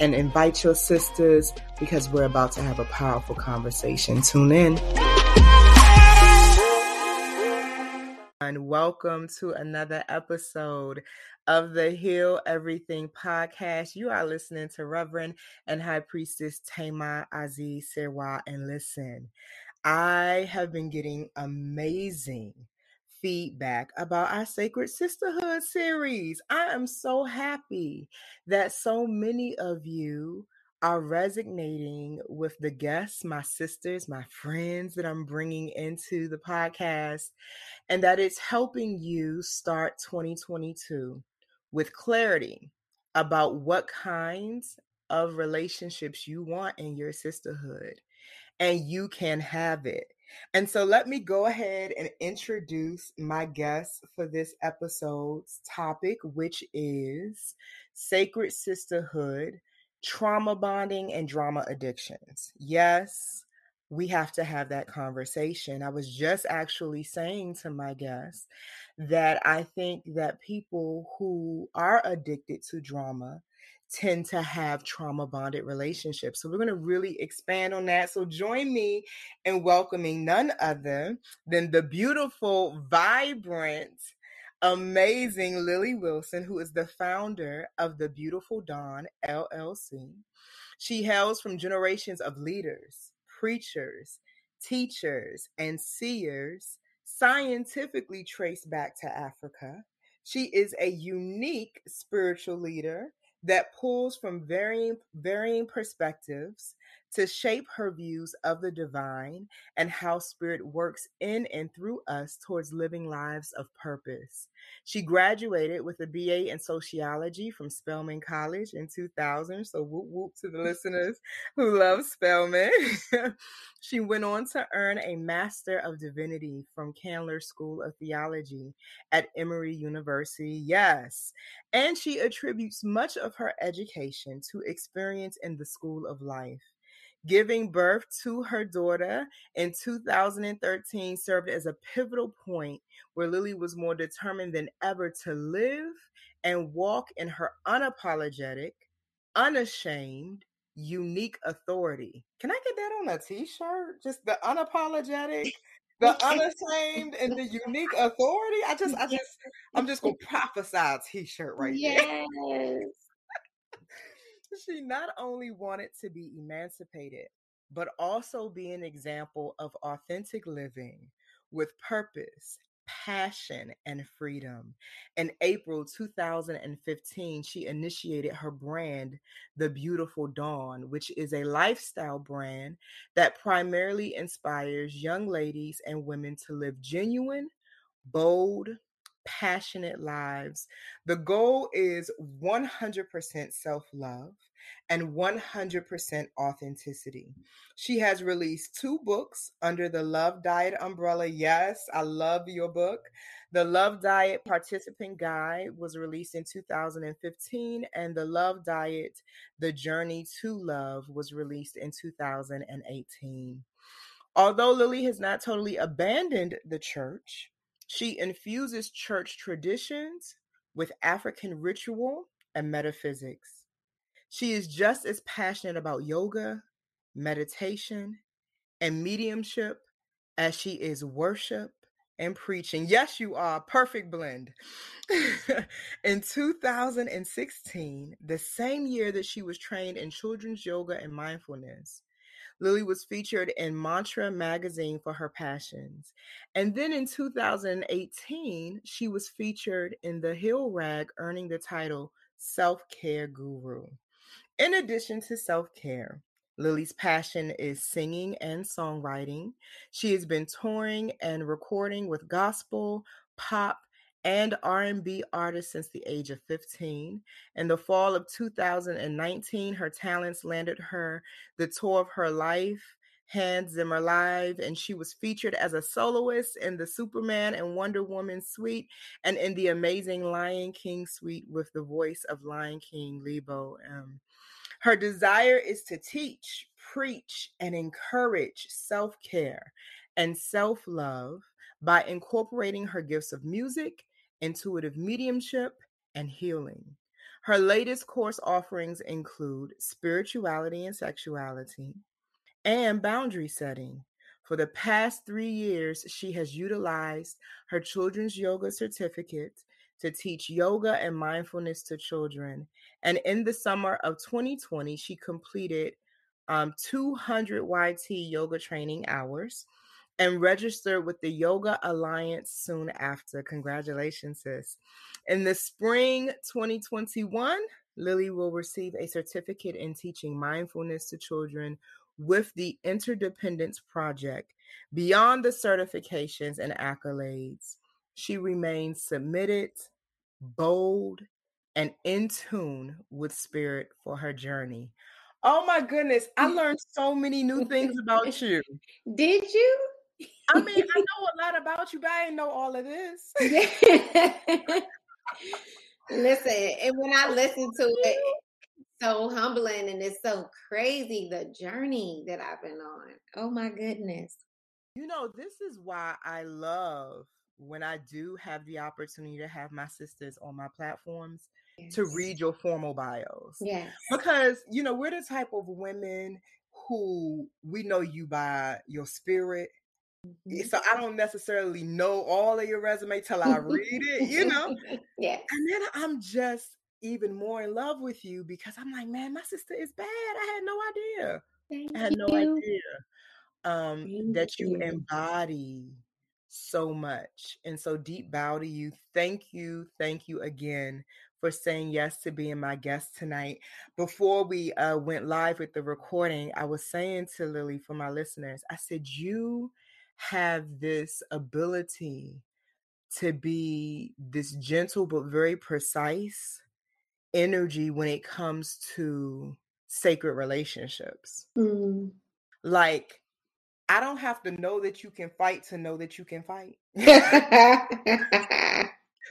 and invite your sisters because we're about to have a powerful conversation. Tune in. And welcome to another episode of the Heal Everything podcast. You are listening to Reverend and High Priestess Tama Aziz Serwa. And listen, I have been getting amazing feedback about our Sacred Sisterhood series. I am so happy that so many of you are resonating with the guests, my sisters, my friends that I'm bringing into the podcast, and that it's helping you start 2022 with clarity about what kinds of relationships you want in your sisterhood, and you can have it. And so let me go ahead and introduce my guest for this episode's topic, which is sacred sisterhood, trauma bonding, and drama addictions. Yes, we have to have that conversation. I was just actually saying to my guests that I think that people who are addicted to drama tend to have trauma bonded relationships. So we're going to really expand on that. So join me in welcoming none other than the beautiful, vibrant, amazing Lili Wilson, who is the founder of the Beautiful Dawn LLC. She hails from generations of leaders, preachers, teachers, and seers scientifically traced back to Africa. She is a unique spiritual leader that pulls from varying varying perspectives to shape her views of the divine and how spirit works in and through us towards living lives of purpose. She graduated with a BA in sociology from Spelman College in 2000. So, whoop whoop to the listeners who love Spelman. she went on to earn a Master of Divinity from Candler School of Theology at Emory University. Yes. And she attributes much of her education to experience in the school of life giving birth to her daughter in 2013 served as a pivotal point where Lili was more determined than ever to live and walk in her unapologetic, unashamed, unique authority. Can I get that on a t-shirt? Just the unapologetic, the unashamed, and the unique authority. I just, I just, I'm just gonna prophesy a t-shirt right yes. She not only wanted to be emancipated, but also be an example of authentic living with purpose, passion, and freedom. In April 2015, she initiated her brand, The Beautiful Dawn, which is a lifestyle brand that primarily inspires young ladies and women to live genuine, bold, passionate lives. The goal is 100% self love and 100% authenticity. She has released two books under the Love Diet umbrella. Yes, I love your book. The Love Diet Participant Guide was released in 2015, and The Love Diet The Journey to Love was released in 2018. Although Lili has not totally abandoned the church, she infuses church traditions with African ritual and metaphysics. She is just as passionate about yoga, meditation, and mediumship as she is worship and preaching. Yes, you are. Perfect blend. in 2016, the same year that she was trained in children's yoga and mindfulness, Lili was featured in Mantra magazine for her passions. And then in 2018, she was featured in the Hill Rag, earning the title Self Care Guru. In addition to self care, Lili's passion is singing and songwriting. She has been touring and recording with gospel, pop, and R&B artist since the age of 15. In the fall of 2019, her talents landed her the tour of her life, Hans Zimmer Live, and she was featured as a soloist in the Superman and Wonder Woman suite and in the amazing Lion King suite with the voice of Lion King Lebo. Um, her desire is to teach, preach, and encourage self care and self love by incorporating her gifts of music, intuitive mediumship, and healing. Her latest course offerings include spirituality and sexuality and boundary setting. For the past three years, she has utilized her children's yoga certificate to teach yoga and mindfulness to children. And in the summer of 2020, she completed um, 200 YT yoga training hours and registered with the Yoga Alliance soon after. Congratulations, sis. In the spring 2021, Lili will receive a certificate in teaching mindfulness to children with the Interdependence Project. Beyond the certifications and accolades, she remains submitted, bold, and in tune with spirit for her journey. Oh my goodness, I learned so many new things about you. Did you? I mean, I know a lot about you, but I didn't know all of this. Listen, and when I listen to it, so humbling and it's so crazy the journey that I've been on. Oh my goodness. You know, this is why I love when I do have the opportunity to have my sisters on my platforms yes. to read your formal bios. Yes. Because, you know, we're the type of women who we know you by your spirit. Mm-hmm. So I don't necessarily know all of your resume till I read it, you know? yes. And then I'm just even more in love with you because I'm like, man, my sister is bad. I had no idea. Thank I had you. no idea um, Thank that you, you. embody so much. And so deep bow to you. Thank you. Thank you again for saying yes to being my guest tonight. Before we uh, went live with the recording, I was saying to Lili for my listeners, I said, you have this ability to be this gentle but very precise energy when it comes to sacred relationships. Mm. Like, I don't have to know that you can fight to know that you can fight.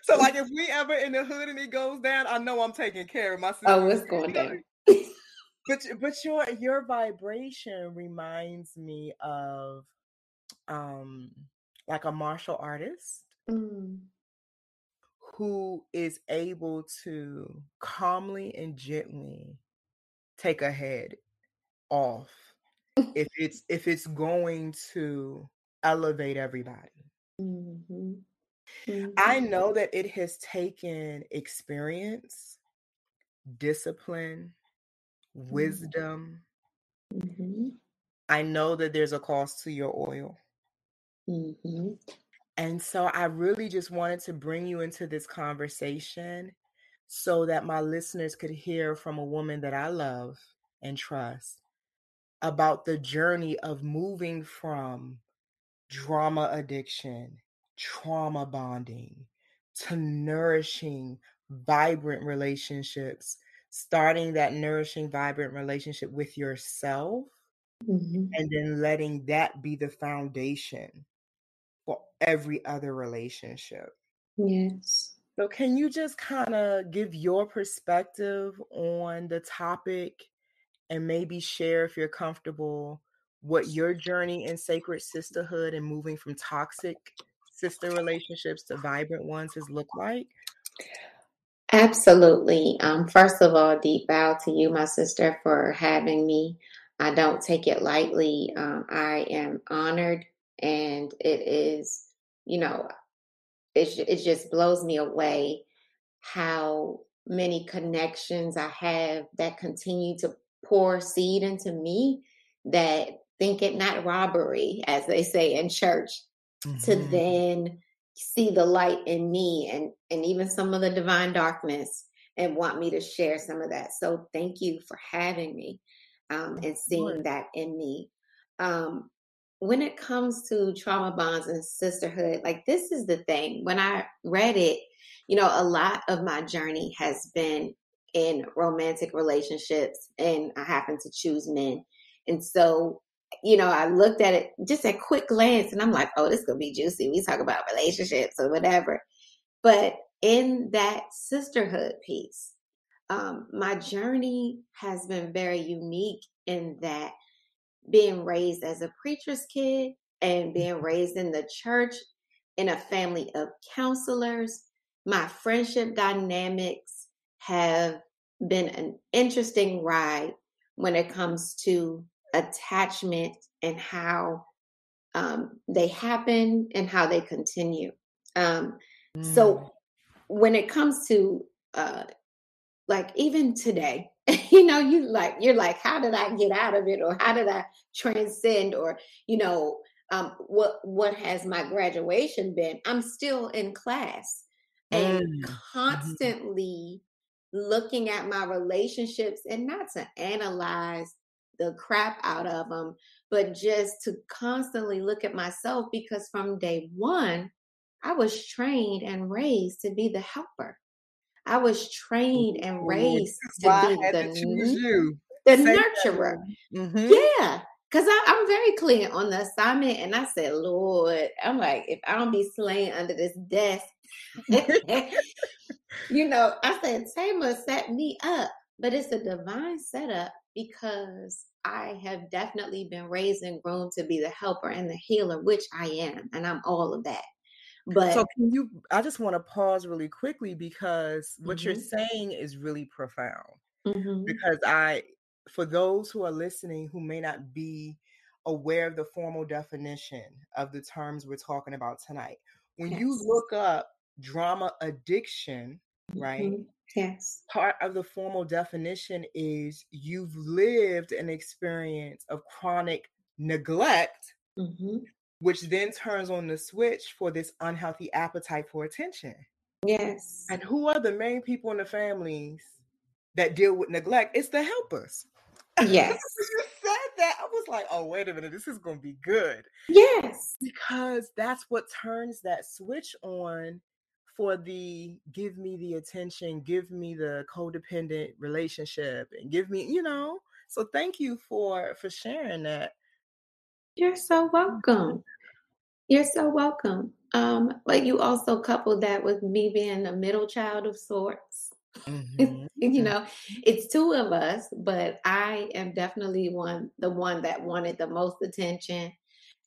so, like, if we ever in the hood and it goes down, I know I'm taking care of myself. Oh, it's going down. but but your your vibration reminds me of um like a martial artist. Mm who is able to calmly and gently take a head off if it's if it's going to elevate everybody. Mm-hmm. Mm-hmm. I know that it has taken experience, discipline, Mm-hmm. wisdom. Mm-hmm. I know that there's a cost to your oil. Mm-hmm. And so I really just wanted to bring you into this conversation so that my listeners could hear from a woman that I love and trust about the journey of moving from drama addiction, trauma bonding, to nourishing, vibrant relationships, starting that nourishing, vibrant relationship with yourself, mm-hmm. and then letting that be the foundation for every other relationship. Yes. So, can you just kind of give your perspective on the topic and maybe share, if you're comfortable, what your journey in sacred sisterhood and moving from toxic sister relationships to vibrant ones has looked like? Absolutely. Um, first of all, deep bow to you, my sister, for having me. I don't take it lightly. Um, I am honored and it is you know it, it just blows me away how many connections i have that continue to pour seed into me that think it not robbery as they say in church mm-hmm. to then see the light in me and and even some of the divine darkness and want me to share some of that. So thank you for having me um, and seeing that in me. Um, when it comes to trauma bonds and sisterhood, like this is the thing. When I read it, you know, a lot of my journey has been in romantic relationships, and I happen to choose men. And so, you know, I looked at it just a quick glance, and I'm like, oh, this gonna be juicy. We talk about relationships or whatever. But in that sisterhood piece, um, my journey has been very unique in that being raised as a preacher's kid and being mm-hmm. raised in the church in a family of counselors, my friendship dynamics have been an interesting ride when it comes to attachment and how um, they happen and how they continue. Um, mm. So when it comes to uh, like even today, you know, you like you're like, how did I get out of it, or how did I transcend, or you know, um, what what has my graduation been? I'm still in class and mm. mm-hmm. constantly looking at my relationships and not to analyze the crap out of them, but just to constantly look at myself because from day one, I was trained and raised to be the helper. I was trained and raised to be the, the nurturer. Mm-hmm. Yeah. Cause I, am very clear on the assignment, and I said, Lord, I'm like, if I don't be slain under this desk, you know, I said, Tama set me up, but it's a divine setup because I have definitely been raised and grown to be the helper and the healer, which I am, and I'm all of that. But so can you I just want to pause really quickly because what mm-hmm. you're saying is really profound. Mm-hmm. Because I for those who are listening who may not be aware of the formal definition of the terms we're talking about tonight. When yes. you look up drama addiction, right? Mm-hmm. Yes. Part of the formal definition is you've lived an experience of chronic neglect mm-hmm which then turns on the switch for this unhealthy appetite for attention. Yes. And who are the main people in the families that deal with neglect? It's the helpers. Yes. you said that. I was like, oh, wait a minute, this is going to be good. Yes. Because that's what turns that switch on for the give me the attention, give me the codependent relationship, and give me, you know. So thank you for for sharing that you're so welcome. You're so welcome. Um, but you also coupled that with me being a middle child of sorts. Mm-hmm. you know, it's two of us, but I am definitely one the one that wanted the most attention.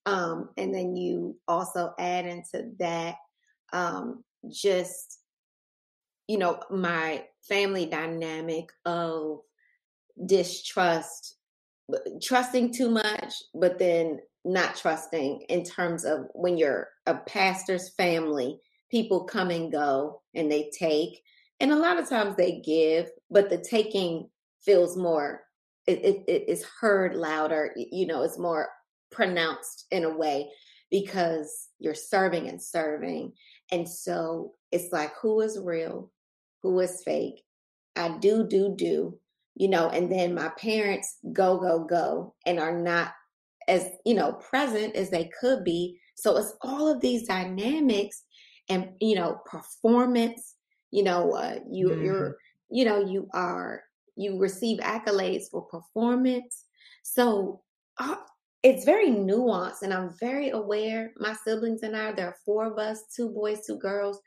Um, and then you also add into that um, just you know my family dynamic of distrust trusting too much, but then not trusting in terms of when you're a pastor's family, people come and go and they take. And a lot of times they give, but the taking feels more, it, it, it is heard louder, you know, it's more pronounced in a way because you're serving and serving. And so it's like, who is real? Who is fake? I do, do, do you know, and then my parents go, go, go and are not as, you know, present as they could be. So it's all of these dynamics and, you know, performance, you know, uh, you, mm-hmm. you're, you know, you are, you receive accolades for performance. So uh, it's very nuanced and I'm very aware. My siblings and I, there are four of us, two boys, two girls.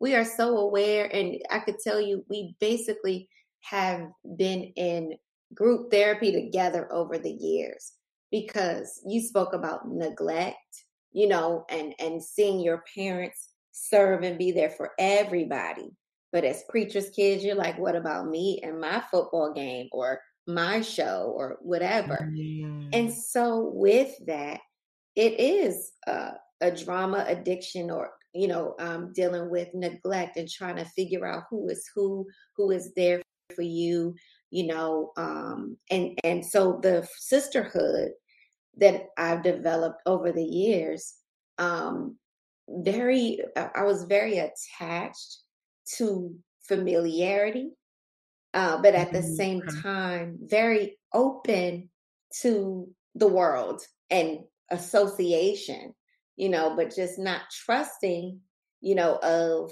We are so aware. And I could tell you, we basically, have been in group therapy together over the years because you spoke about neglect, you know, and and seeing your parents serve and be there for everybody. But as preachers' kids, you're like, what about me and my football game or my show or whatever? Mm. And so with that, it is uh, a drama addiction or you know um, dealing with neglect and trying to figure out who is who who is there for you you know um and and so the sisterhood that i've developed over the years um very i was very attached to familiarity uh, but at the mm-hmm. same time very open to the world and association, you know, but just not trusting, you know, of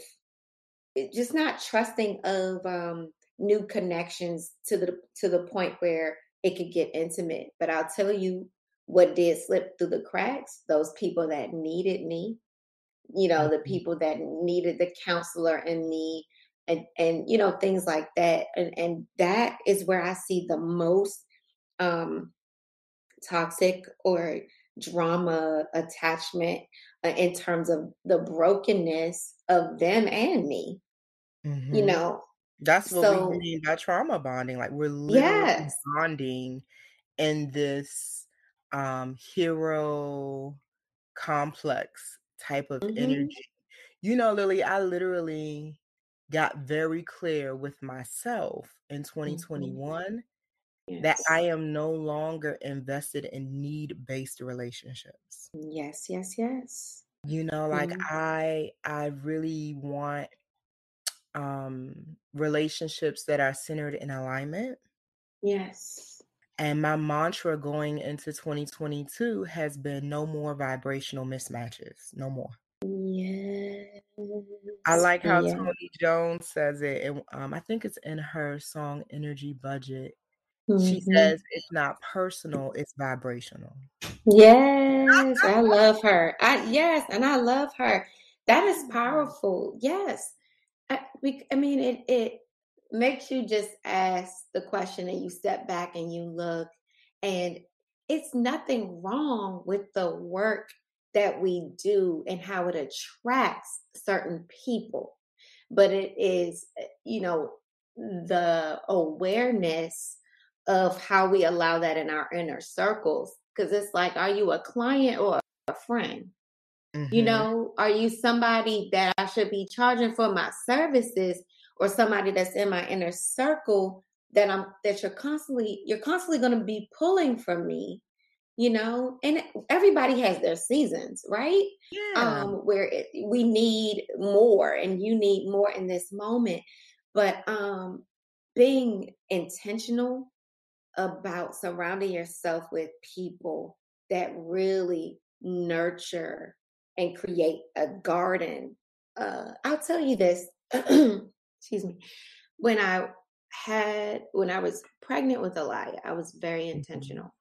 just not trusting of um new connections to the to the point where it could get intimate. But I'll tell you what did slip through the cracks, those people that needed me, you know, the Mhm. people that needed the counselor in me and and you know, things like that. And and that is where I see the most um toxic or drama attachment uh, in terms of the brokenness of them and me, you Mhm. know. That's what we mean by trauma bonding, like, we're literally yes. bonding in this, um, hero complex type of Mhm. energy. You know, Lili, I literally got very clear with myself in Mhm. 2021 that I am no longer invested in need-based relationships. Yes, yes, yes. You know, like, Mhm. I I really want, um, relationships that are centered in alignment. Yes. And my mantra going into 2022 has been no more vibrational mismatches, no more. Yes. I like how. Tony Jones says it, and, um, I think it's in her song Energy Budget. She Mhm. says, "It's not personal, it's vibrational." Yes, I love her. I yes, and I love her. That is powerful. Yes. I, I mean, it it makes you just ask the question, and you step back and you look, and it's nothing wrong with the work that we do and how it attracts certain people, but it is, eh, you know, the awareness of how we allow that in our inner circles. Because it's like, are you a client or a friend? You Mhm. know, are you somebody that I should be charging for my services or somebody that's in my inner circle that I'm that you're constantly you're constantly going to be pulling from me, you know? And everybody has their seasons, right? Yeah. Um where it, we need more and you need more in this moment. But um being intentional about surrounding yourself with people that really nurture and create a garden. Uh, I'll tell you this. excuse me. When I had when I was pregnant with Elia, I was very Mhm. intentional.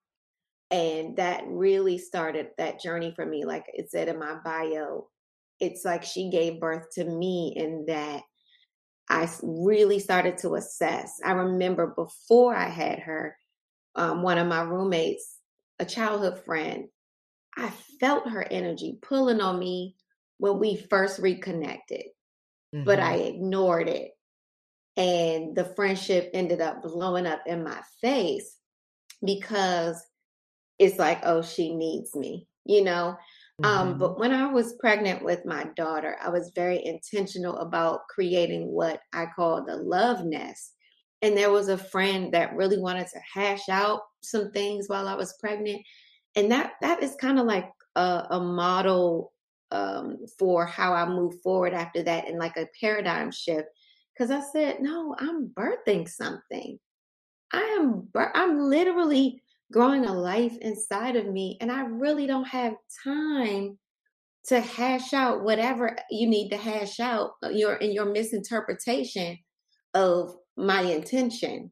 And that really started that journey for me. Like it said in my bio, it's like she gave birth to me in that I really started to assess. I remember before I had her, um, one of my roommates, a childhood friend, I felt her energy pulling on me when we first reconnected, but I Mhm. ignored it. And the friendship ended up blowing up in my face because it's like, oh, she needs me, you know? Um, Mhm. but when I was pregnant with my daughter, I was very intentional about creating what I call the love nest. And there was a friend that really wanted to hash out some things while I was pregnant. And that that is kind of like a, a model um, for how I move forward after that and like a paradigm shift. Cause I said, no, I'm birthing something. I am bir- I'm literally growing a life inside of me and I really don't have time to hash out whatever you need to hash out uh, your in your misinterpretation of my intention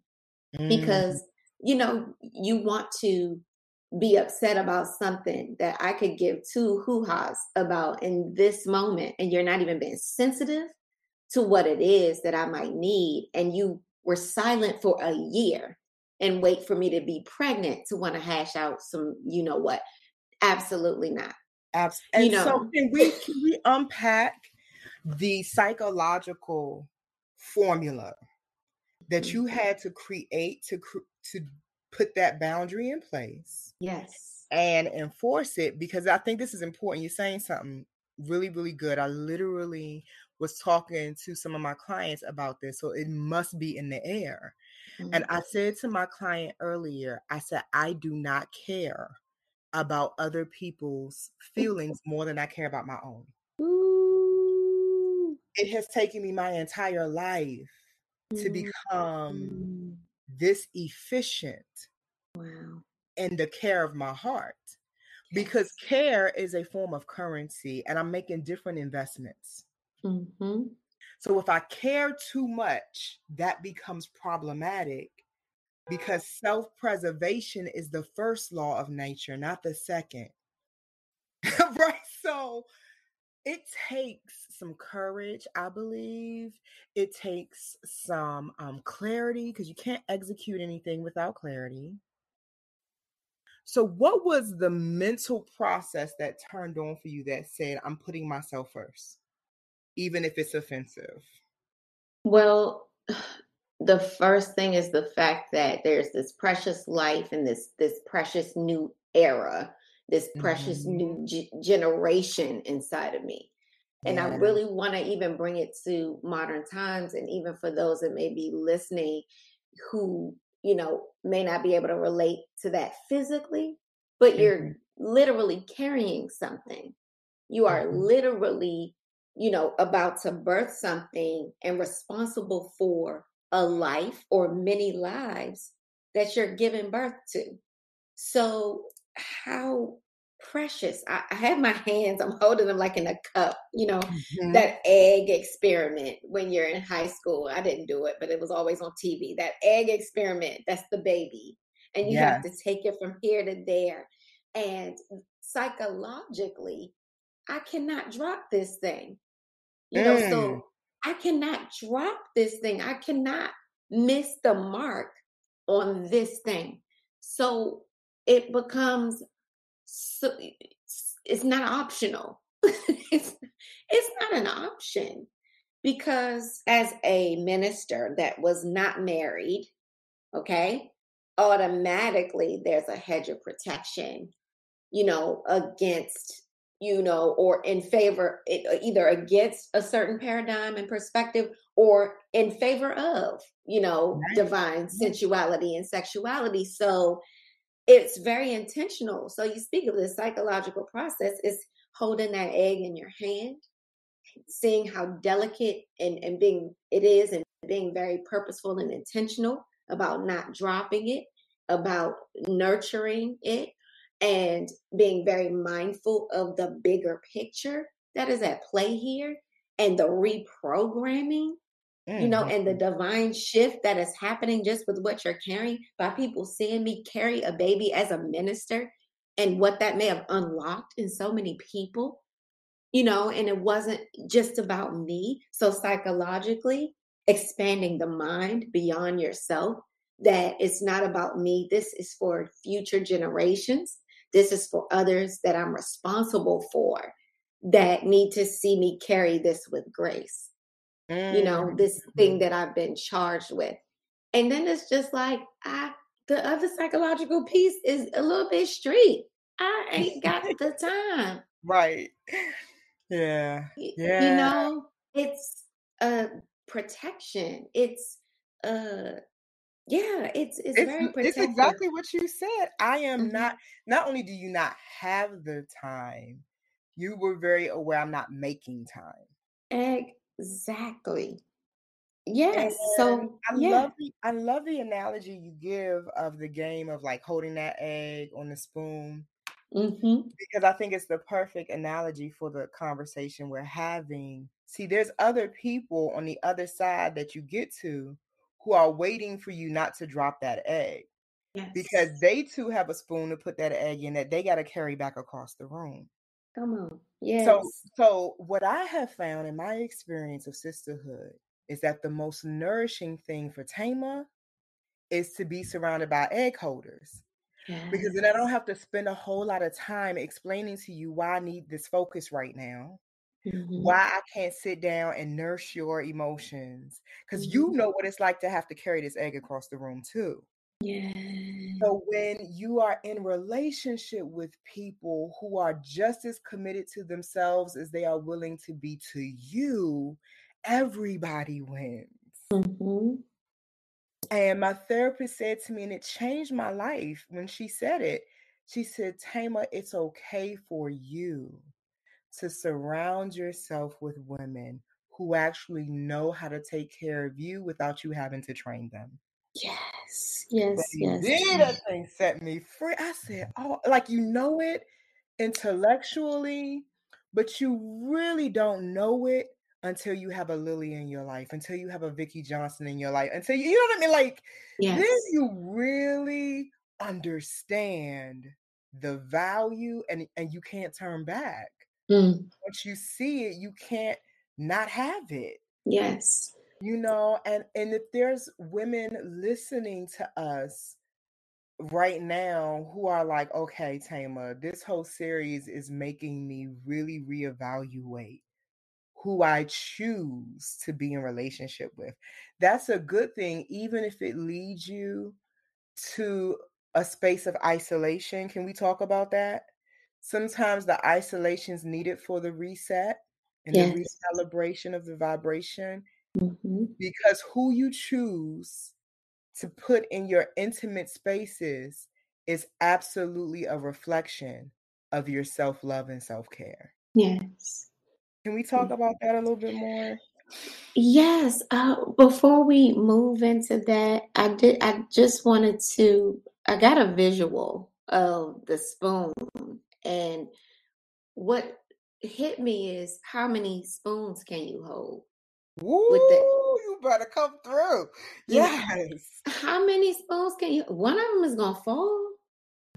Mm. because you know you want to be upset about something that I could give two hoo-has about in this moment and you're not even being sensitive to what it is that I might need. And you were silent for a year and wait for me to be pregnant to want to hash out some, you know what? Absolutely not. Absolutely. You and so can we can we unpack the psychological formula that mm, you had to create to to put that boundary in place yes. and enforce it? Because I think this is important. You're saying something really, really good. I literally was talking to some of my clients about this, so it must be in the air. And Mm. I said to my client earlier, I said, "I do not care about other people's feelings more than I care about my own." Ooh. It has taken me my entire life to Mm, become mm. This efficient Wow. in the care of my heart. because care is a form of currency and I'm making different investments. Mm-hmm. So if I care too much, that becomes problematic because self preservation is the first law of nature, not the second. right? So it takes some courage, I believe. It takes some um, clarity because you can't execute anything without clarity. So, what was the mental process that turned on for you that said, I'm putting myself first, even if it's offensive? Well, the first thing is the fact that there's this precious life and this this precious new era, this precious Mhm. new g- generation inside of me. And I really want to even bring it to modern times and even for those that may be listening who, you know, may not be able to relate to that physically, but you're Mhm. literally carrying something. You are Mhm. literally, you know, about to birth something and responsible for a life or many lives that you're giving birth to. So, how precious. I, I have my hands, I'm holding them like in a cup, you know, Mhm. that egg experiment when you're in high school. I didn't do it, but it was always on TV. That egg experiment, that's the baby. And you have to take it from here to there. And psychologically, I cannot drop this thing. You know, Mm. so I cannot drop this thing. I cannot miss the mark on this thing. So it becomes so it's, not optional. it's, it's not an option because as a minister that was not married, okay, automatically there's a hedge of protection, you know, against, you know, or in favor, either against a certain paradigm and perspective or in favor of, you know, divine sensuality and sexuality. So it's very intentional. So you speak of this psychological process is holding that egg in your hand, seeing how delicate and, and being it is and being very purposeful and intentional about not dropping it, about nurturing it, and being very mindful of the bigger picture that is at play here and the reprogramming you know, and the divine shift that is happening just with what you're carrying by people seeing me carry a baby as a minister and what that may have unlocked in so many people, you know, and it wasn't just about me. So, psychologically, expanding the mind beyond yourself, that it's not about me. This is for future generations. This is for others that I'm responsible for that need to see me carry this with grace you know, this thing Mhm. that I've been charged with. And then it's just like I the other psychological piece is a little bit street. I ain't got the time. Right. Yeah. Yeah. You know, it's a protection. It's uh yeah, it's it's It's very it's exactly what you said. I am Mhm. not not only do you not have the time, you were very aware I'm not making time. Exactly. Yes. And So I yeah. love the I love the analogy you give of the game of like holding that egg on the spoon Mm-hmm. because I think it's the perfect analogy for the conversation we're having. See, there's other people on the other side that you get to who are waiting for you not to drop that egg because they too have a spoon to put that egg in that they got to carry back across the room. Come on. So, Yes. so what I have found in my experience of sisterhood is that the most nourishing thing for Tama is to be surrounded by egg holders because then I don't have to spend a whole lot of time explaining to you why I need this focus right now, Mm-hmm. why I can't sit down and nurse your emotions because Mhm. you know what it's like to have to carry this egg across the room too. Yeah. So when you are in relationship with people who are just as committed to themselves as they are willing to be to you, everybody wins. Mm-hmm. And my therapist said to me, and it changed my life when she said it. She said, Tama, it's okay for you to surround yourself with women who actually know how to take care of you without you having to train them. Yes. Yes. Yes. that thing set me free. I said, oh, like you know it. intellectually, but you really don't know it until you have a Lili in your life, until you have a Vicki Johnson in your life, until you, you know what I mean? Like, Yes. then you really understand the value and, and you can't turn back. Mm. Once you see it, you can't not have it. Yes. You know, and and if there's women listening to us right now who are like, okay, Tama, this whole series is making me really reevaluate who I choose to be in relationship with. That's a good thing, even if it leads you to a space of isolation. Can we talk about that? Sometimes the isolation is needed for the reset and Yes. the recalibration of the vibration hmm because who you choose to put in your intimate spaces is absolutely a reflection of your self love and self care. Yes. Can we talk about that a little bit more? Yes. Uh, before we move into that, I did. I just wanted to. I got a visual of the spoon, and what hit me is how many spoons can you hold? Woo, With the you better come through. Yes. how many spoons can you? One of them is gonna fall.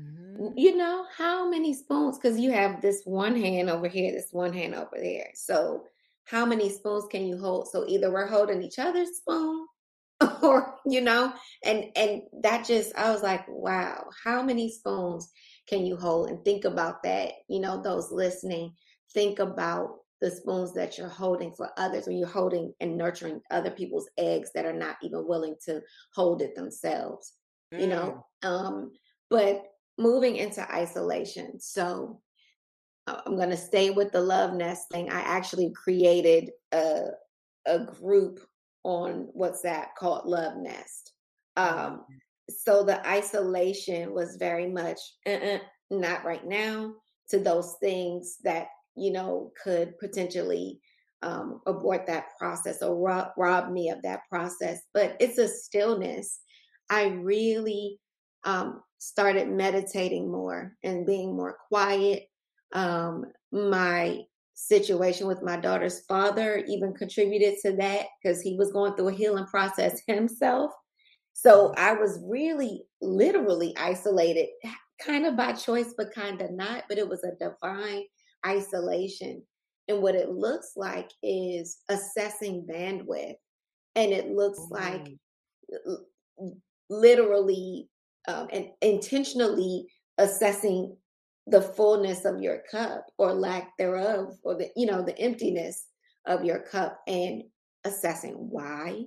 Mhm. You know how many spoons? Because you have this one hand over here, this one hand over there. So how many spoons can you hold? So either we're holding each other's spoon, or you know, and and that just I was like, wow, how many spoons can you hold? And think about that. You know, those listening, think about the spoons that you're holding for others when you're holding and nurturing other people's eggs that are not even willing to hold it themselves. You Mm. know, um, but moving into isolation. So uh, I'm going to stay with the love nest thing. I actually created a a group on WhatsApp called Love Nest. Um, so the isolation was very much uh-uh, not right now to those things that you know could potentially um, abort that process or rob, rob me of that process. But it's a stillness. I really um, started meditating more and being more quiet. Um, my situation with my daughter's father even contributed to that because he was going through a healing process himself. So I was really literally isolated, kind of by choice, but kind of not. But it was a divine isolation. And what it looks like is assessing bandwidth. And it looks like Mm. l- literally um, and intentionally assessing the fullness of your cup or lack thereof or the you know the emptiness of your cup and assessing why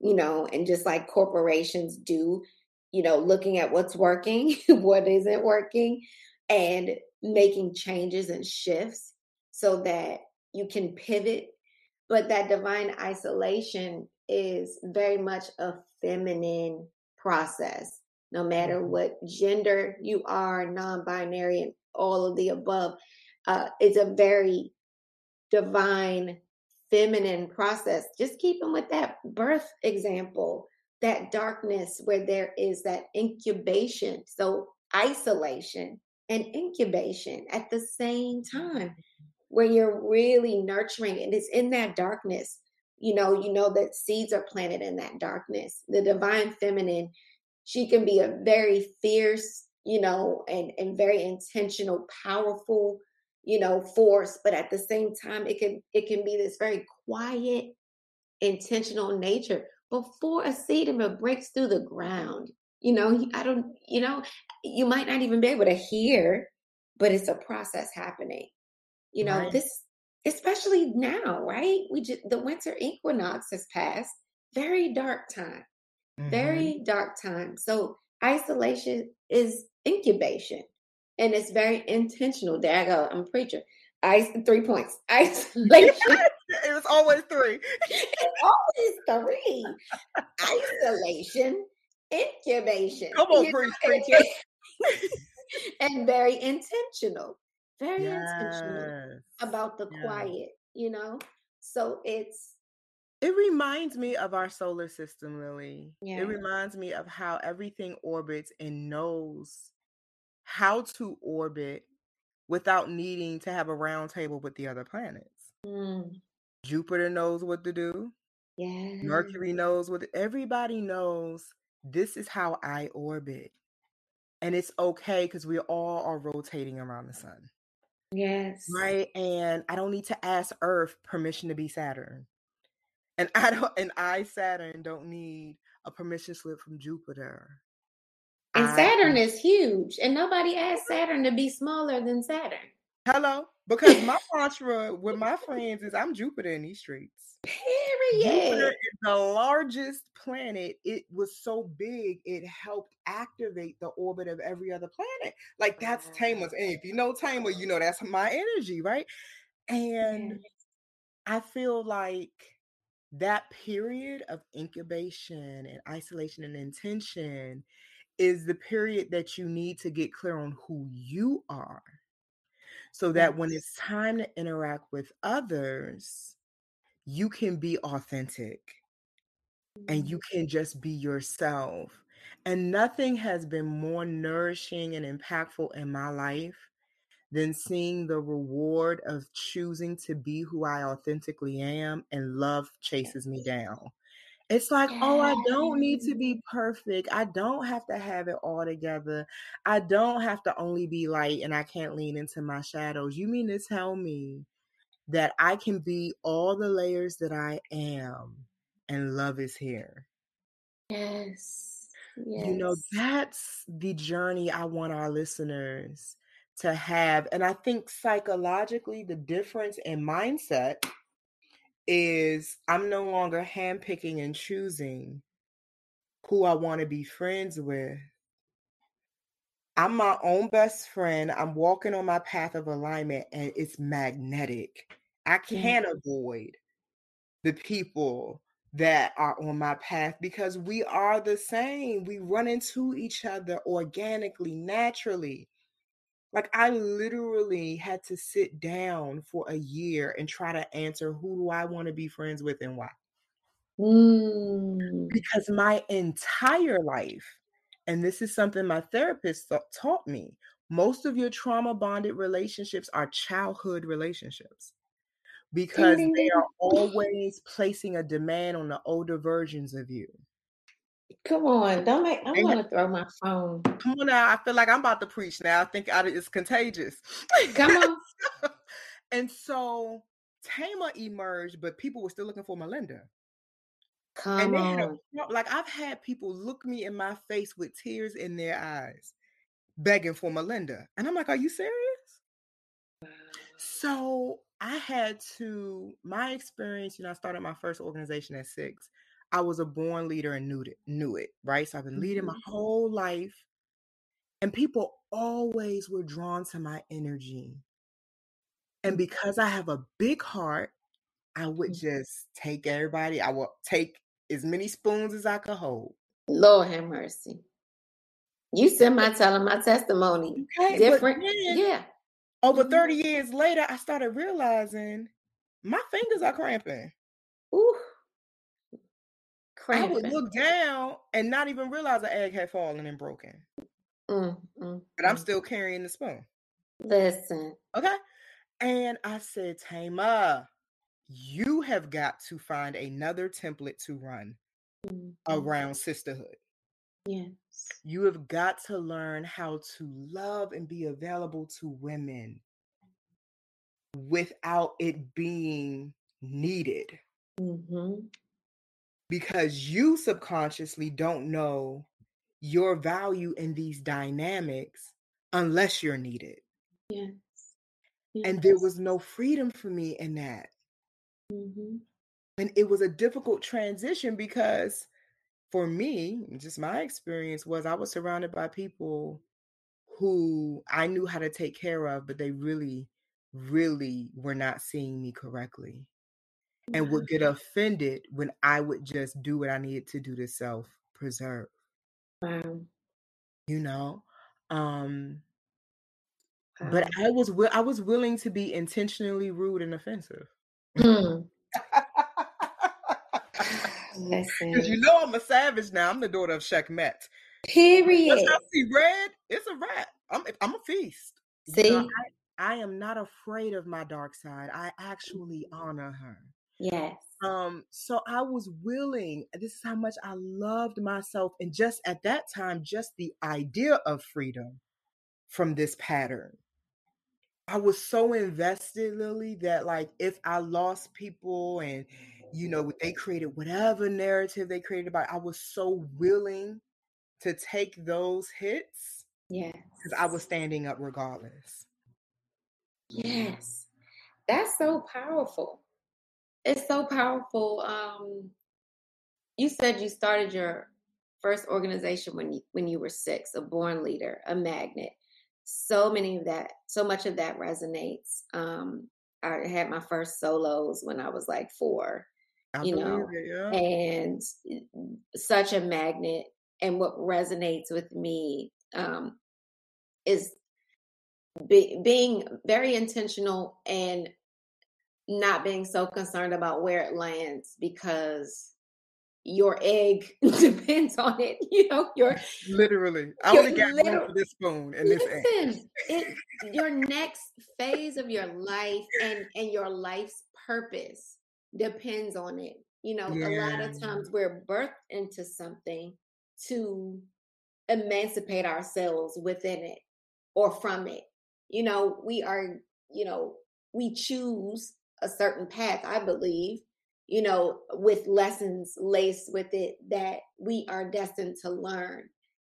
you know and just like corporations do you know looking at what's working what isn't working and making changes and shifts so that you can pivot but that divine isolation is very much a feminine process no matter Mhm. what gender you are non-binary and all of the above uh, it's a very divine feminine process just keeping with that birth example that darkness where there is that incubation so isolation and incubation at the same time mm-hmm. where you're really nurturing and it's in that darkness you know you know that seeds are planted in that darkness. The divine feminine she can be a very fierce you know and and very intentional powerful you know force but at the same time it can it can be this very quiet intentional nature before a seed ever breaks through the ground you know i don't you know you might not even be able to hear but it's a process happening. You know Right. this especially now right? We just the winter equinox has passed. Very dark time Mhm. very dark time. So isolation is incubation and it's very intentional. There i go i'm a preacher. Ice three points. Isolation. It was always three. it's always three. Isolation incubation Come on, preach, preacher. and very intentional very intentional about the Yeah. quiet, you know? So it's It reminds me of our solar system, Lili. Yeah. It reminds me of how everything orbits and knows how to orbit without needing to have a round table with the other planets. Mm. Jupiter knows what to do. Yes. Mercury knows what everybody knows. This is how I orbit. And it's okay because we all are rotating around the sun. Yes. Right. And I don't need to ask Earth permission to be Saturn. And I don't and I Saturn don't need a permission slip from Jupiter. And I- Saturn is huge, and nobody asked Saturn to be smaller than Saturn. Hello. Because my mantra with my friends is I'm Jupiter in these streets. Period. Jupiter is the largest planet. It was so big, it helped activate the orbit of every other planet. Like that's. Tama's. And if you know Tama, you know that's my energy, right? And I feel like that period of incubation and isolation and intention is the period that you need to get clear on who you are so that when it's time to interact with others, you can be authentic and you mm. can just be yourself. And nothing has been more nourishing and impactful in my life than seeing the reward of choosing to be who I authentically am and love chases me down. It's like, oh, I don't need to be perfect. I don't have to have it all together. I don't have to only be light and I can't lean into my shadows. You mean to tell me that I can be all the layers that I am and love is here? Yes. Yes. You know, that's the journey I want our listeners to have. And I think psychologically, the difference in mindset is I'm no longer handpicking and choosing who I want to be friends with. I'm my own best friend. I'm walking on my path of alignment and it's magnetic. I mm. can't avoid the people that are on my path because we are the same. We run into each other organically, naturally. Like I literally had to sit down for a year and try to answer who do I want to be friends with and why. Mm. Because my entire life, and this is something my therapist ta- taught me, most of your trauma bonded relationships are childhood relationships because they are always placing a demand on the older versions of you. Come on, don't make. I want to throw my phone. Come on now, I feel like I'm about to preach now. I think I- it's contagious. Come on. and so Tama emerged, but people were still looking for Melinda. Come and had a on. like I've had people look me in my face with tears in their eyes, begging for Melinda, and I'm like, "Are you serious?" So I had to. My experience, you know, I started my first organization at six. I was a born leader and knew it. Knew it, right? So I've been leading my Mhm. whole life, and people always were drawn to my energy. And because I have a big heart, I would Mhm. just take everybody. I would take as many spoons as I could hold. Lord have mercy. You said my telling my testimony. Okay, Different. then Yeah. over Mhm. 30 years later, I started realizing my fingers are cramping. Ooh. I would look down and not even realize the egg had fallen and broken. Mm, mm, But I'm mm. still carrying the spoon. Listen. Okay. And I said, Tama, you have got to find another template to run Mhm. around sisterhood. Yes. You have got to learn how to love and be available to women without it being needed hmm because you subconsciously don't know your value in these dynamics unless you're needed. Yes. And there was no freedom for me in that. hmm And it was a difficult transition because for me, just my experience was I was surrounded by people who I knew how to take care of, but they really, really were not seeing me correctly and would get offended when I would just do what I needed to do to self preserve, Wow. you know? Um, wow. but I was wi- I was willing to be intentionally rude and offensive. Mm. Because you know I'm a savage now. I'm the daughter of. Once Period. I see red, it's a wrap. I'm I'm a feast. You know, See, I am not afraid of my dark side. I actually honor her. Yes. Um, so I was willing, this is how much I loved myself. And just at that time, just the idea of freedom from this pattern. I was so invested, Lili, that like if I lost people and you know they created whatever narrative they created about, I was so willing to take those hits. Yes. Because I was standing up regardless. Yes. That's so powerful. It's so powerful. Um, you said you started your first organization when you, when you were six, a born leader, a magnet. So many of that, so much of that resonates. Um, I had my first solos when I was like four, I you know, it, yeah. and such a magnet. And what resonates with me um, is be, being very intentional and not being so concerned about where it lands because your egg depends on it. You know, your literally. I your only got room literal- for this spoon and this egg. listen. It your next phase of your life and and your life's purpose depends on it. You know, a lot of times we're birthed into something to emancipate ourselves within it or from it. You know, we are, you know, we choose a certain path, I believe, you know, with lessons laced with it that we are destined to learn.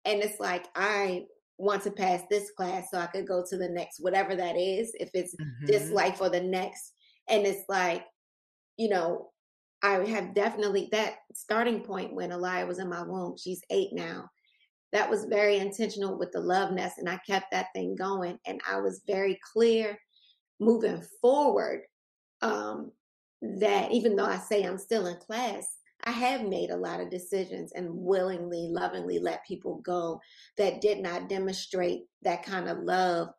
And it's like, I want to pass this class so I could go to the next, whatever that is, if it's this Mhm. life or the next. And it's like, you know, I have definitely that starting point when Elia was in my womb. She's eight now. That was very intentional with the love nest, and I kept that thing going. And I was very clear moving forward um, that even though I say I'm still in class, I have made a lot of decisions and willingly, lovingly let people go that did not demonstrate that kind of love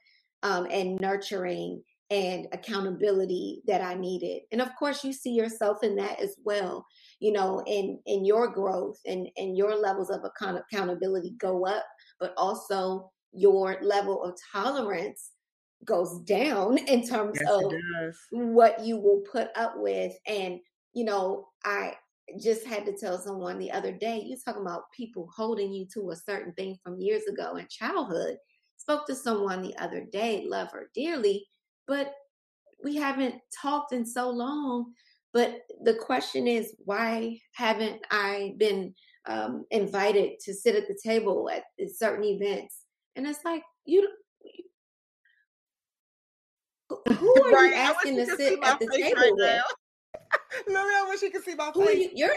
um, and nurturing and accountability that I needed. And of course, you see yourself in that as well. You know, in in your growth and and your levels of account- accountability go up, but also your level of tolerance goes down in terms Yes, of what you will put up with. And, you know, I just had to tell someone the other day, you're talking about people holding you to a certain thing from years ago in childhood. Spoke to someone the other day, love her dearly, but we haven't talked in so long. But the question is, why haven't I been um, invited to sit at the table at certain events? And it's like, you who are Right, you asking to sit at the table right with? Lili, I wish you could see my Who are face. you? You're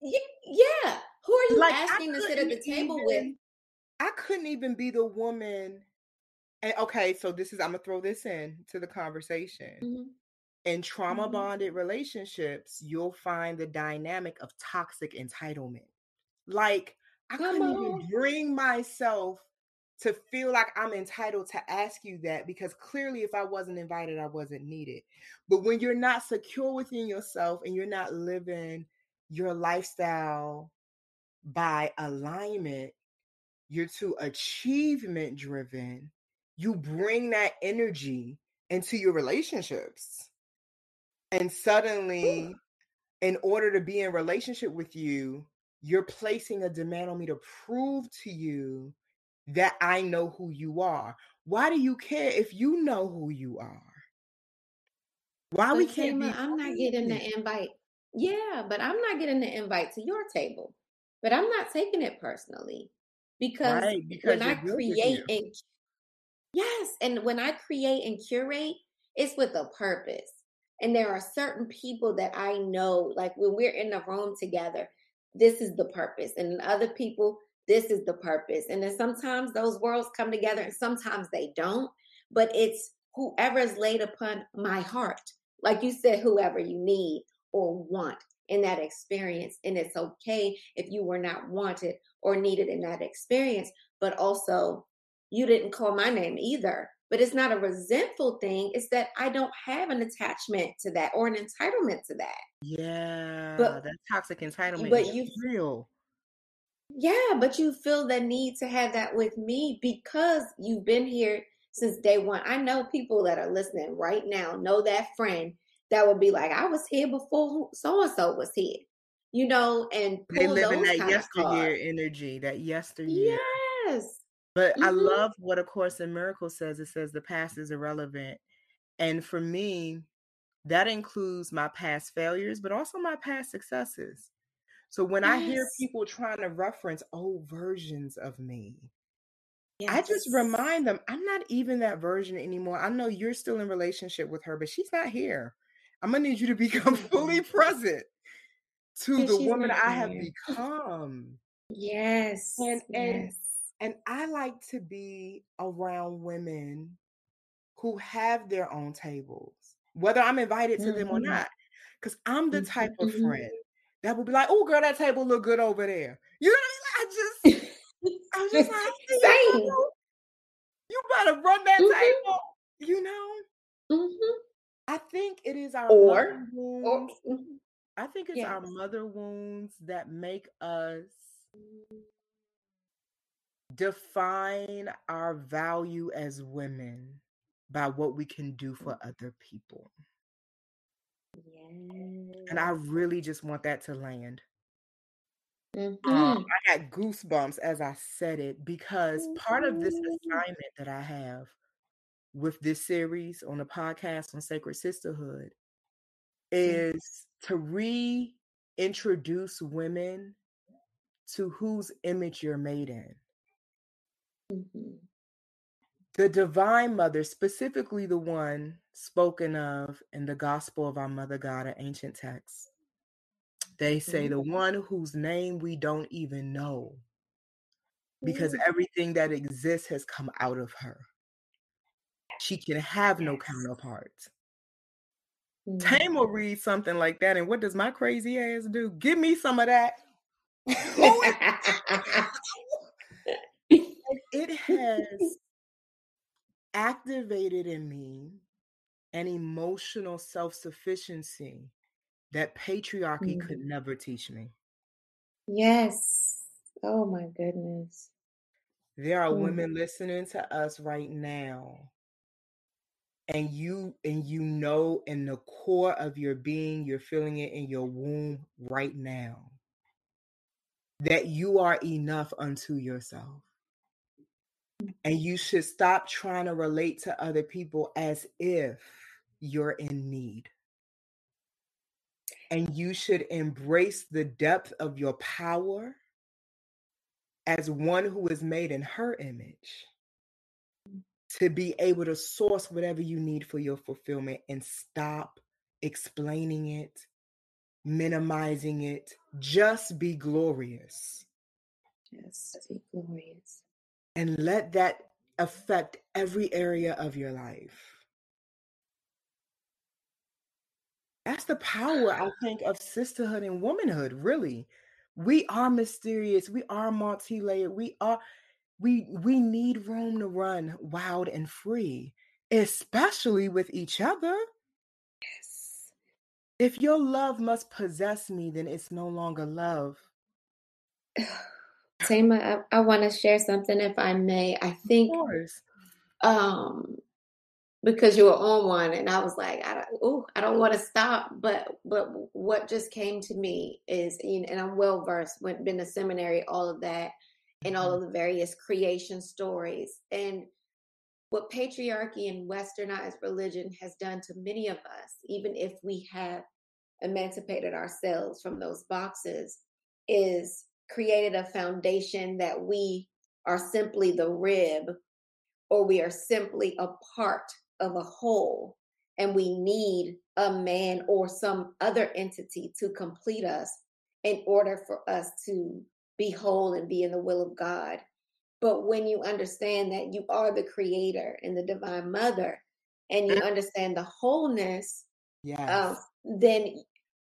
y- yeah. Who are you Like, asking to sit at the table with? even- I couldn't even be the woman. And okay, so this is I'm gonna throw this in to the conversation. Mhm. In trauma Mhm. bonded relationships, you'll find the dynamic of toxic entitlement. Like I Come couldn't on. even bring myself to feel like I'm entitled to ask you that because clearly if I wasn't invited, I wasn't needed. But when you're not secure within yourself and you're not living your lifestyle by alignment, you're too achievement driven, you bring that energy into your relationships. And suddenly, in order to be in relationship with you, you're placing a demand on me to prove to you that I know who you are. Why do you care if you know who you are? Why we can't I'm not getting the invite. Yeah, but I'm not getting the invite to your table. But I'm not taking it personally because right because when I you're good with create and yes, and when I create and curate, it's with a purpose. And there are certain people that I know, like when we're in the room together, this is the purpose. And other people, this is the purpose. And then sometimes those worlds come together and sometimes they don't. But it's whoever is laid upon my heart. Like you said, whoever you need or want in that experience. And it's okay if you were not wanted or needed in that experience, but also you didn't call my name either. But it's not a resentful thing. It's that I don't have an attachment to that or an entitlement to that. Yeah, But that toxic entitlement but you real. Yeah, but you feel the need to have that with me because you've been here since day one. I know people that are listening right now know that friend that would be like, I was here before so and so was here, you know, and they live in that yesteryear energy, that yesteryear. Yes. But mm-hmm. I love what A Course in Miracles says. It says the past is irrelevant. And for me, that includes my past failures, but also my past successes. So when yes. I hear people trying to reference old versions of me, yes. I just remind them I'm not even that version anymore. I know you're still in relationship with her, but she's not here. I'm gonna need you to become fully present to the woman I have become. Yes. And and yes. and I like to be around women who have their own tables, whether I'm invited to mm-hmm. them or mm-hmm. not. Because I'm the type of mm-hmm. friend that would be like, "Oh, girl, that table look good over there." You know what I mean? I just, I'm just like, Same. You better run that mm-hmm. table. You know. Mm-hmm. I think it is our or, wounds. Or, mm-hmm. I think it's yes. our mother wounds that make us define our value as women by what we can do for other people. Yes. And I really just want that to land. Um, mm-hmm. Um, I got goosebumps as I said it because part of this mm-hmm. assignment that I have with this series on the podcast on sacred sisterhood mm-hmm. is to reintroduce women to whose image you're made in. Mm-hmm. The Divine Mother, specifically the one spoken of in the Gospel of our Mother God, an ancient text, they say mm-hmm. the one whose name we don't even know because mm-hmm. everything that exists has come out of her. She can have no counterpart. Mm-hmm. Tama will read something like that, and what does my crazy ass do? Give me some of that. it has activated in me an emotional self sufficiency that patriarchy mm. could never teach me. Yes. Oh my goodness. There are mm. women listening to us right now. And you and you know in the core of your being, you're feeling it in your womb right now. That you are enough unto yourself. And you should stop trying to relate to other people as if you're in need. And you should embrace the depth of your power as one who is made in her image to be able to source whatever you need for your fulfillment and stop explaining it, minimizing it. Just be glorious. Just be glorious and let that affect every area of your life. That's the power, I think, of sisterhood and womanhood, really. We are mysterious, we are multi-layered, we are we we need room to run wild and free, especially with each other. Yes. If your love must possess me, then it's no longer love. Tama, I, I want to share something if I may. I think um because you were on one and I was like, I don't oh, I don't want to stop. But but what just came to me is and I'm well versed, went been to seminary, all of that, and all mm-hmm. of the various creation stories. And what patriarchy and westernized religion has done to many of us, even if we have emancipated ourselves from those boxes, is created a foundation that we are simply the rib or we are simply a part of a whole and we need a man or some other entity to complete us in order for us to be whole and be in the will of God. But when you understand that you are the creator and the divine mother and you understand the wholeness, yeah, um, then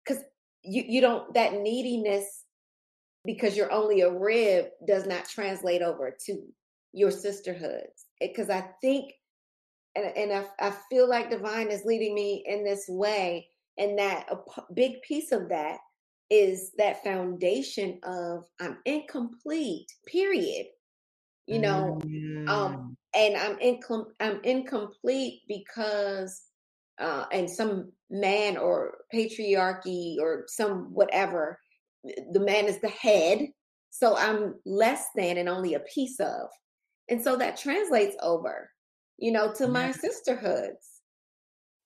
because you, you don't that neediness because you're only a rib does not translate over to your sisterhoods. Because I think, and, and I, I feel like divine is leading me in this way, and that a p- big piece of that is that foundation of I'm incomplete, period. You know, mm. um, and I'm incom- I'm incomplete because uh, and some man or patriarchy or some whatever the man is the head so i'm less than and only a piece of. And so that translates over you know to my sisterhoods.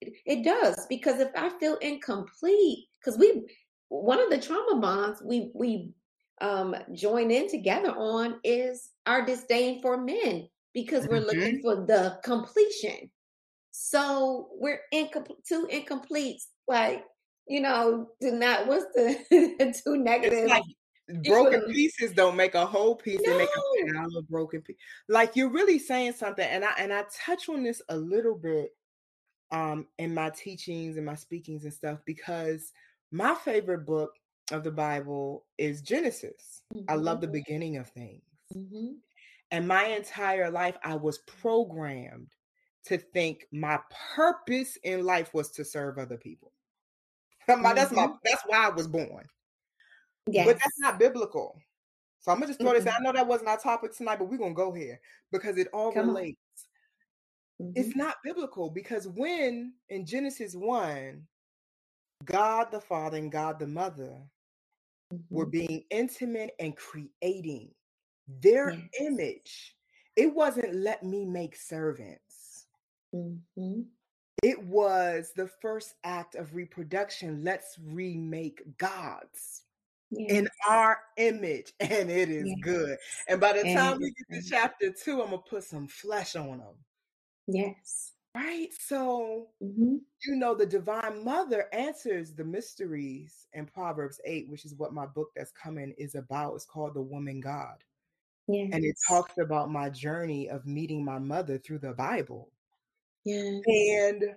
It, it does because if i feel incomplete because we one of the trauma bonds we we um join in together on is our disdain for men because we're Mhm. looking for the completion. So we're incomplete two incompletes like you know do not what's the two negative It's like broken pieces don't make a whole piece. They make a pile of broken pieces. Like you're really saying something, and I and I touch on this a little bit um in my teachings and my speakings and stuff because my favorite book of the Bible is Genesis. I love the beginning of things. Mhm. And my entire life, I was programmed to think my purpose in life was to serve other people. My- That's my Mhm. that's why I was born. yes But that's not biblical. So I'm gonna just throw this. Mm-mm. I know that wasn't our topic tonight, but we're gonna go here because it all Come relates. Mhm. It's not biblical because when in Genesis 1, God the Father and God the Mother were Mhm. being intimate and creating their Yes. image, it wasn't let me make servants. It was the first act of reproduction. Let's remake gods in our image, and it is Yes. good. And by the And time we get to chapter two, I'm gonna put some flesh on them. yes Right? So, Mhm. you know, the divine mother answers the mysteries in Proverbs 8, which is what my book that's coming is about. It's called The Woman God. yes And it talks about my journey of meeting my mother through the Bible. Yes And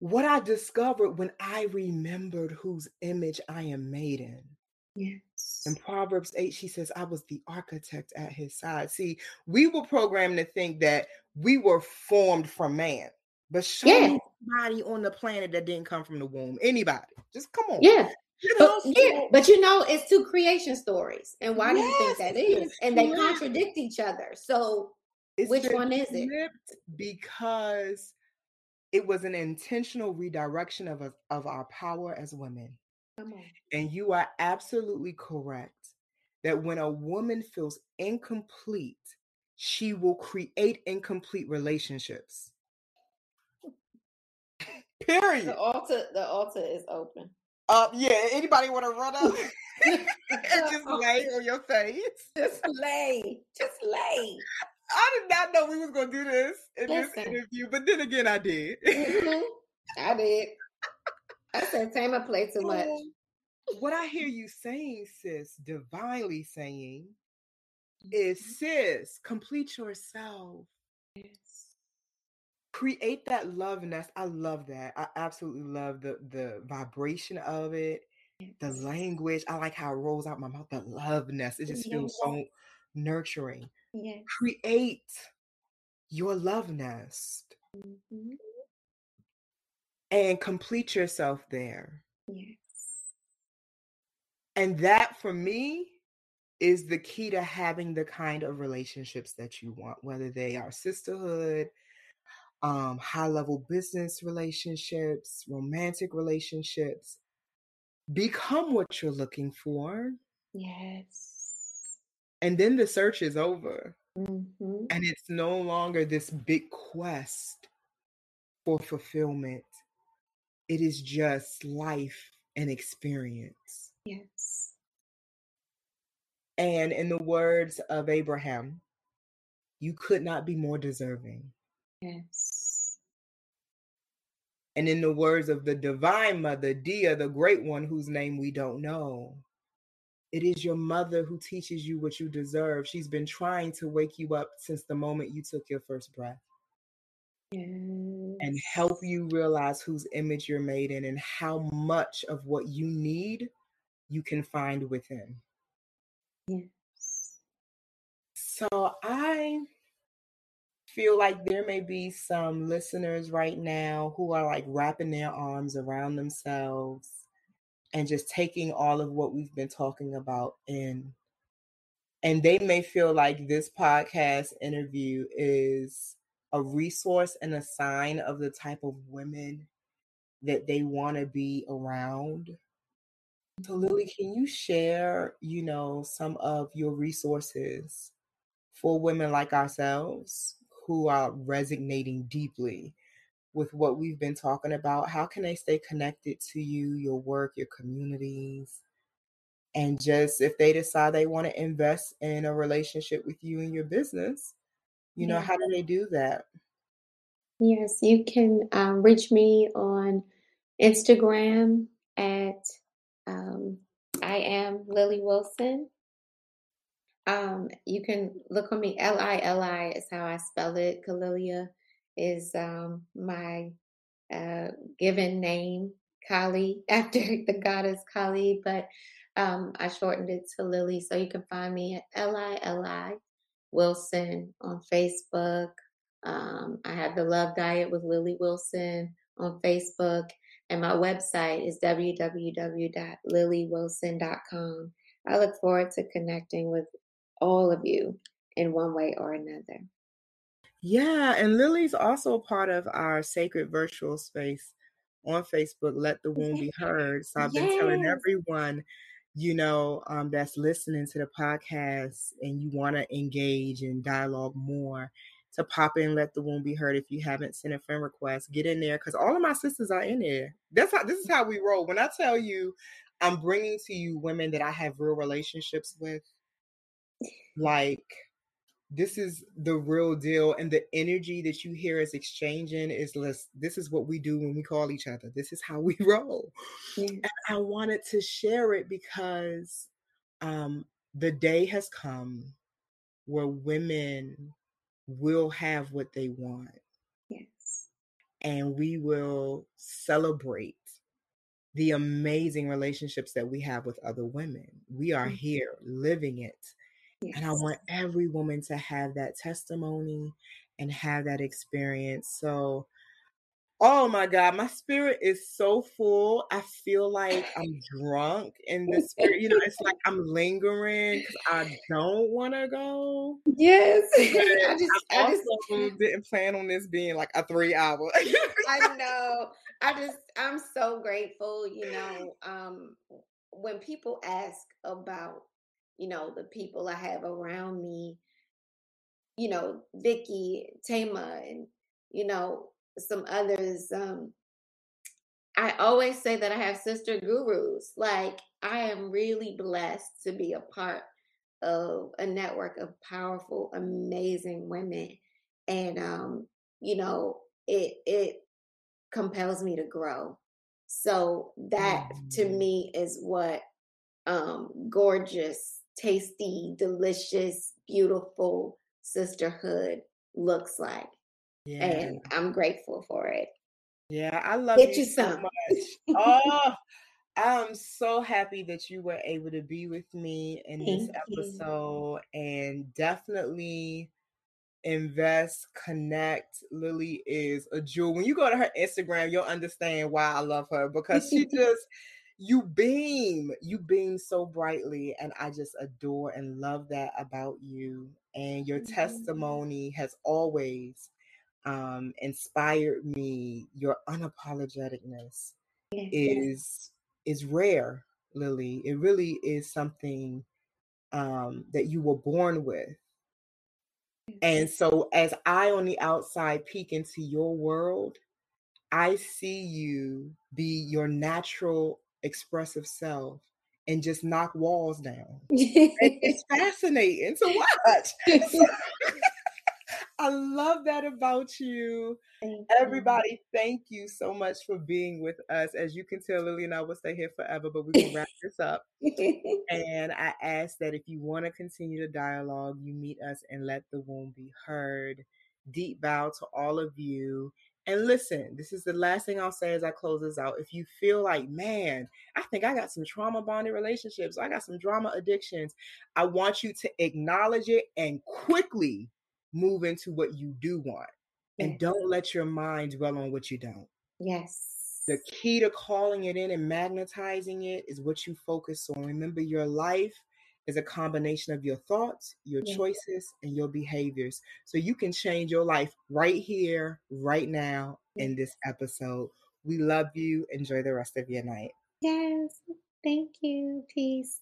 what I discovered when I remembered whose image I am made in. yes In Proverbs 8, she says, I was the architect at his side. See, we were programmed to think that we were formed from man. But show Yeah. me somebody on the planet that didn't come from the womb. Anybody. Just come on. yeah You know, but yeah but you know it's two creation stories and why do you think Yes, that is and they flipped. contradict each other so It's which one is it? Because it was an intentional redirection of, us- of our power as women. And you are absolutely correct that when a woman feels incomplete, she will create incomplete relationships. Period. the altar the altar is open Uh, yeah, anybody want to run up and just lay on your face? just lay just lay I did not know we was gonna do this in this interview, but then again, I did. Mhm. I did. I said Tama play too much. What I hear you saying, sis, divinely saying, Mm-hmm. is sis, complete yourself. Create that love nest. I love that. I absolutely love the the vibration of it, the language. I like how it rolls out my mouth. The love nest. It just feels so nurturing. Yes. Create your love nest Mhm. and complete yourself there. Yes. And that for me is the key to having the kind of relationships that you want, whether they are sisterhood, um, high level business relationships, romantic relationships. Become what you're looking for. Yes. And then the search is over. Mhm. And it's no longer this big quest for fulfillment. It is just life and experience. Yes. And in the words of Abraham, you could not be more deserving. Yes. And in the words of the divine mother, Dia, the great one whose name we don't know, it is your mother who teaches you what you deserve. She's been trying to wake you up since the moment you took your first breath and help you realize whose image you're made in and how much of what you need you can find within. Yes. So I feel like there may be some listeners right now who are like wrapping their arms around themselves and just taking all of what we've been talking about in and they may feel like this podcast interview is a resource and a sign of the type of women that they want to be around. So Lili, can you share, you know, some of your resources for women like ourselves who are resonating deeply with what we've been talking about? How can they stay connected to you, your work, your communities? And just if they decide they want to invest in a relationship with you and your business, you know, Yeah. how do they do that? Yes, you can um, reach me on Instagram at um, I am Lili Wilson. Um, you can look on me. L I L I is how I spell it. Kalilia is um, my uh, given name, Kali, after the goddess Kali, but um, I shortened it to Lili. So you can find me at L I L I Wilson on Facebook. Um, I have the Love Diet with Lili Wilson on Facebook, and my website is www.liliwilson.com. I look forward to connecting with all of you in one way or another. Yeah, and Lili's also a part of our sacred virtual space on Facebook, Let the Womb Be Heard. So I've been telling everyone, you know, um, that's listening to the podcast and you want to engage and dialogue more to pop in Let the Womb Be Heard. If you haven't sent a friend request, get in there because all of my sisters are in there. That's how this is how we roll. When I tell you I'm bringing to you women that I have real relationships with, like this is the real deal and the energy that you hear us exchanging is less this is what we do when we call each other this is how we roll Yes. and i wanted to share it because um the day has come where women will have what they want Yes. and we will celebrate the amazing relationships that we have with other women we are Mhm. here living it and I want every woman to have that testimony and have that experience. So, oh my God, my spirit is so full. I feel like I'm drunk in the spirit. You know, it's like I'm lingering because I don't want to go. Yes. I just, I I just, didn't plan on this being like a three hour. I know. I just, I'm so grateful. You know, um, when people ask about, you know, the people I have around me, you know, Vicky, Tama, and you know, some others. Um, I always say that I have sister gurus. Like I am really blessed to be a part of a network of powerful, amazing women. And um, you know, it it compels me to grow. So that to Mhm. me is what um gorgeous, tasty, delicious, beautiful sisterhood looks like. yeah. And I'm grateful for it. Yeah. I love Get you you so much. Oh, I'm so happy that you were able to be with me in this Thank you. episode and definitely invest, connect. Lili is a jewel. When you go to her Instagram, you'll understand why I love her because she just you beam, you beam so brightly and I just adore and love that about you and your Mhm. testimony has always um inspired me. Your unapologeticness Yes. is is rare, Lili. It really is something um, that you were born with. And so, as I on the outside peek into your world, I see you be your natural, expressive self and just knock walls down. It's fascinating to watch. I love that about you. Thank Everybody, thank you so much for being with us. As you can tell, Lili and I will stay here forever, but we can wrap this up. And I ask that if you want to continue the dialogue, you meet us and let the womb be heard. Deep bow to all of you. And listen, this is the last thing I'll say as I close this out. If you feel like, man, I think I got some trauma bonded relationships, I got some drama addictions, I want you to acknowledge it and quickly move into what you do want. And don't let your mind dwell on what you don't. Yes. The key to calling it in and magnetizing it is what you focus on. Remember, your life is a combination of your thoughts, your yeah. choices, and your behaviors. So you can change your life right here, right now, in this episode. We love you. Enjoy the rest of your night. Yes. Thank you. Peace.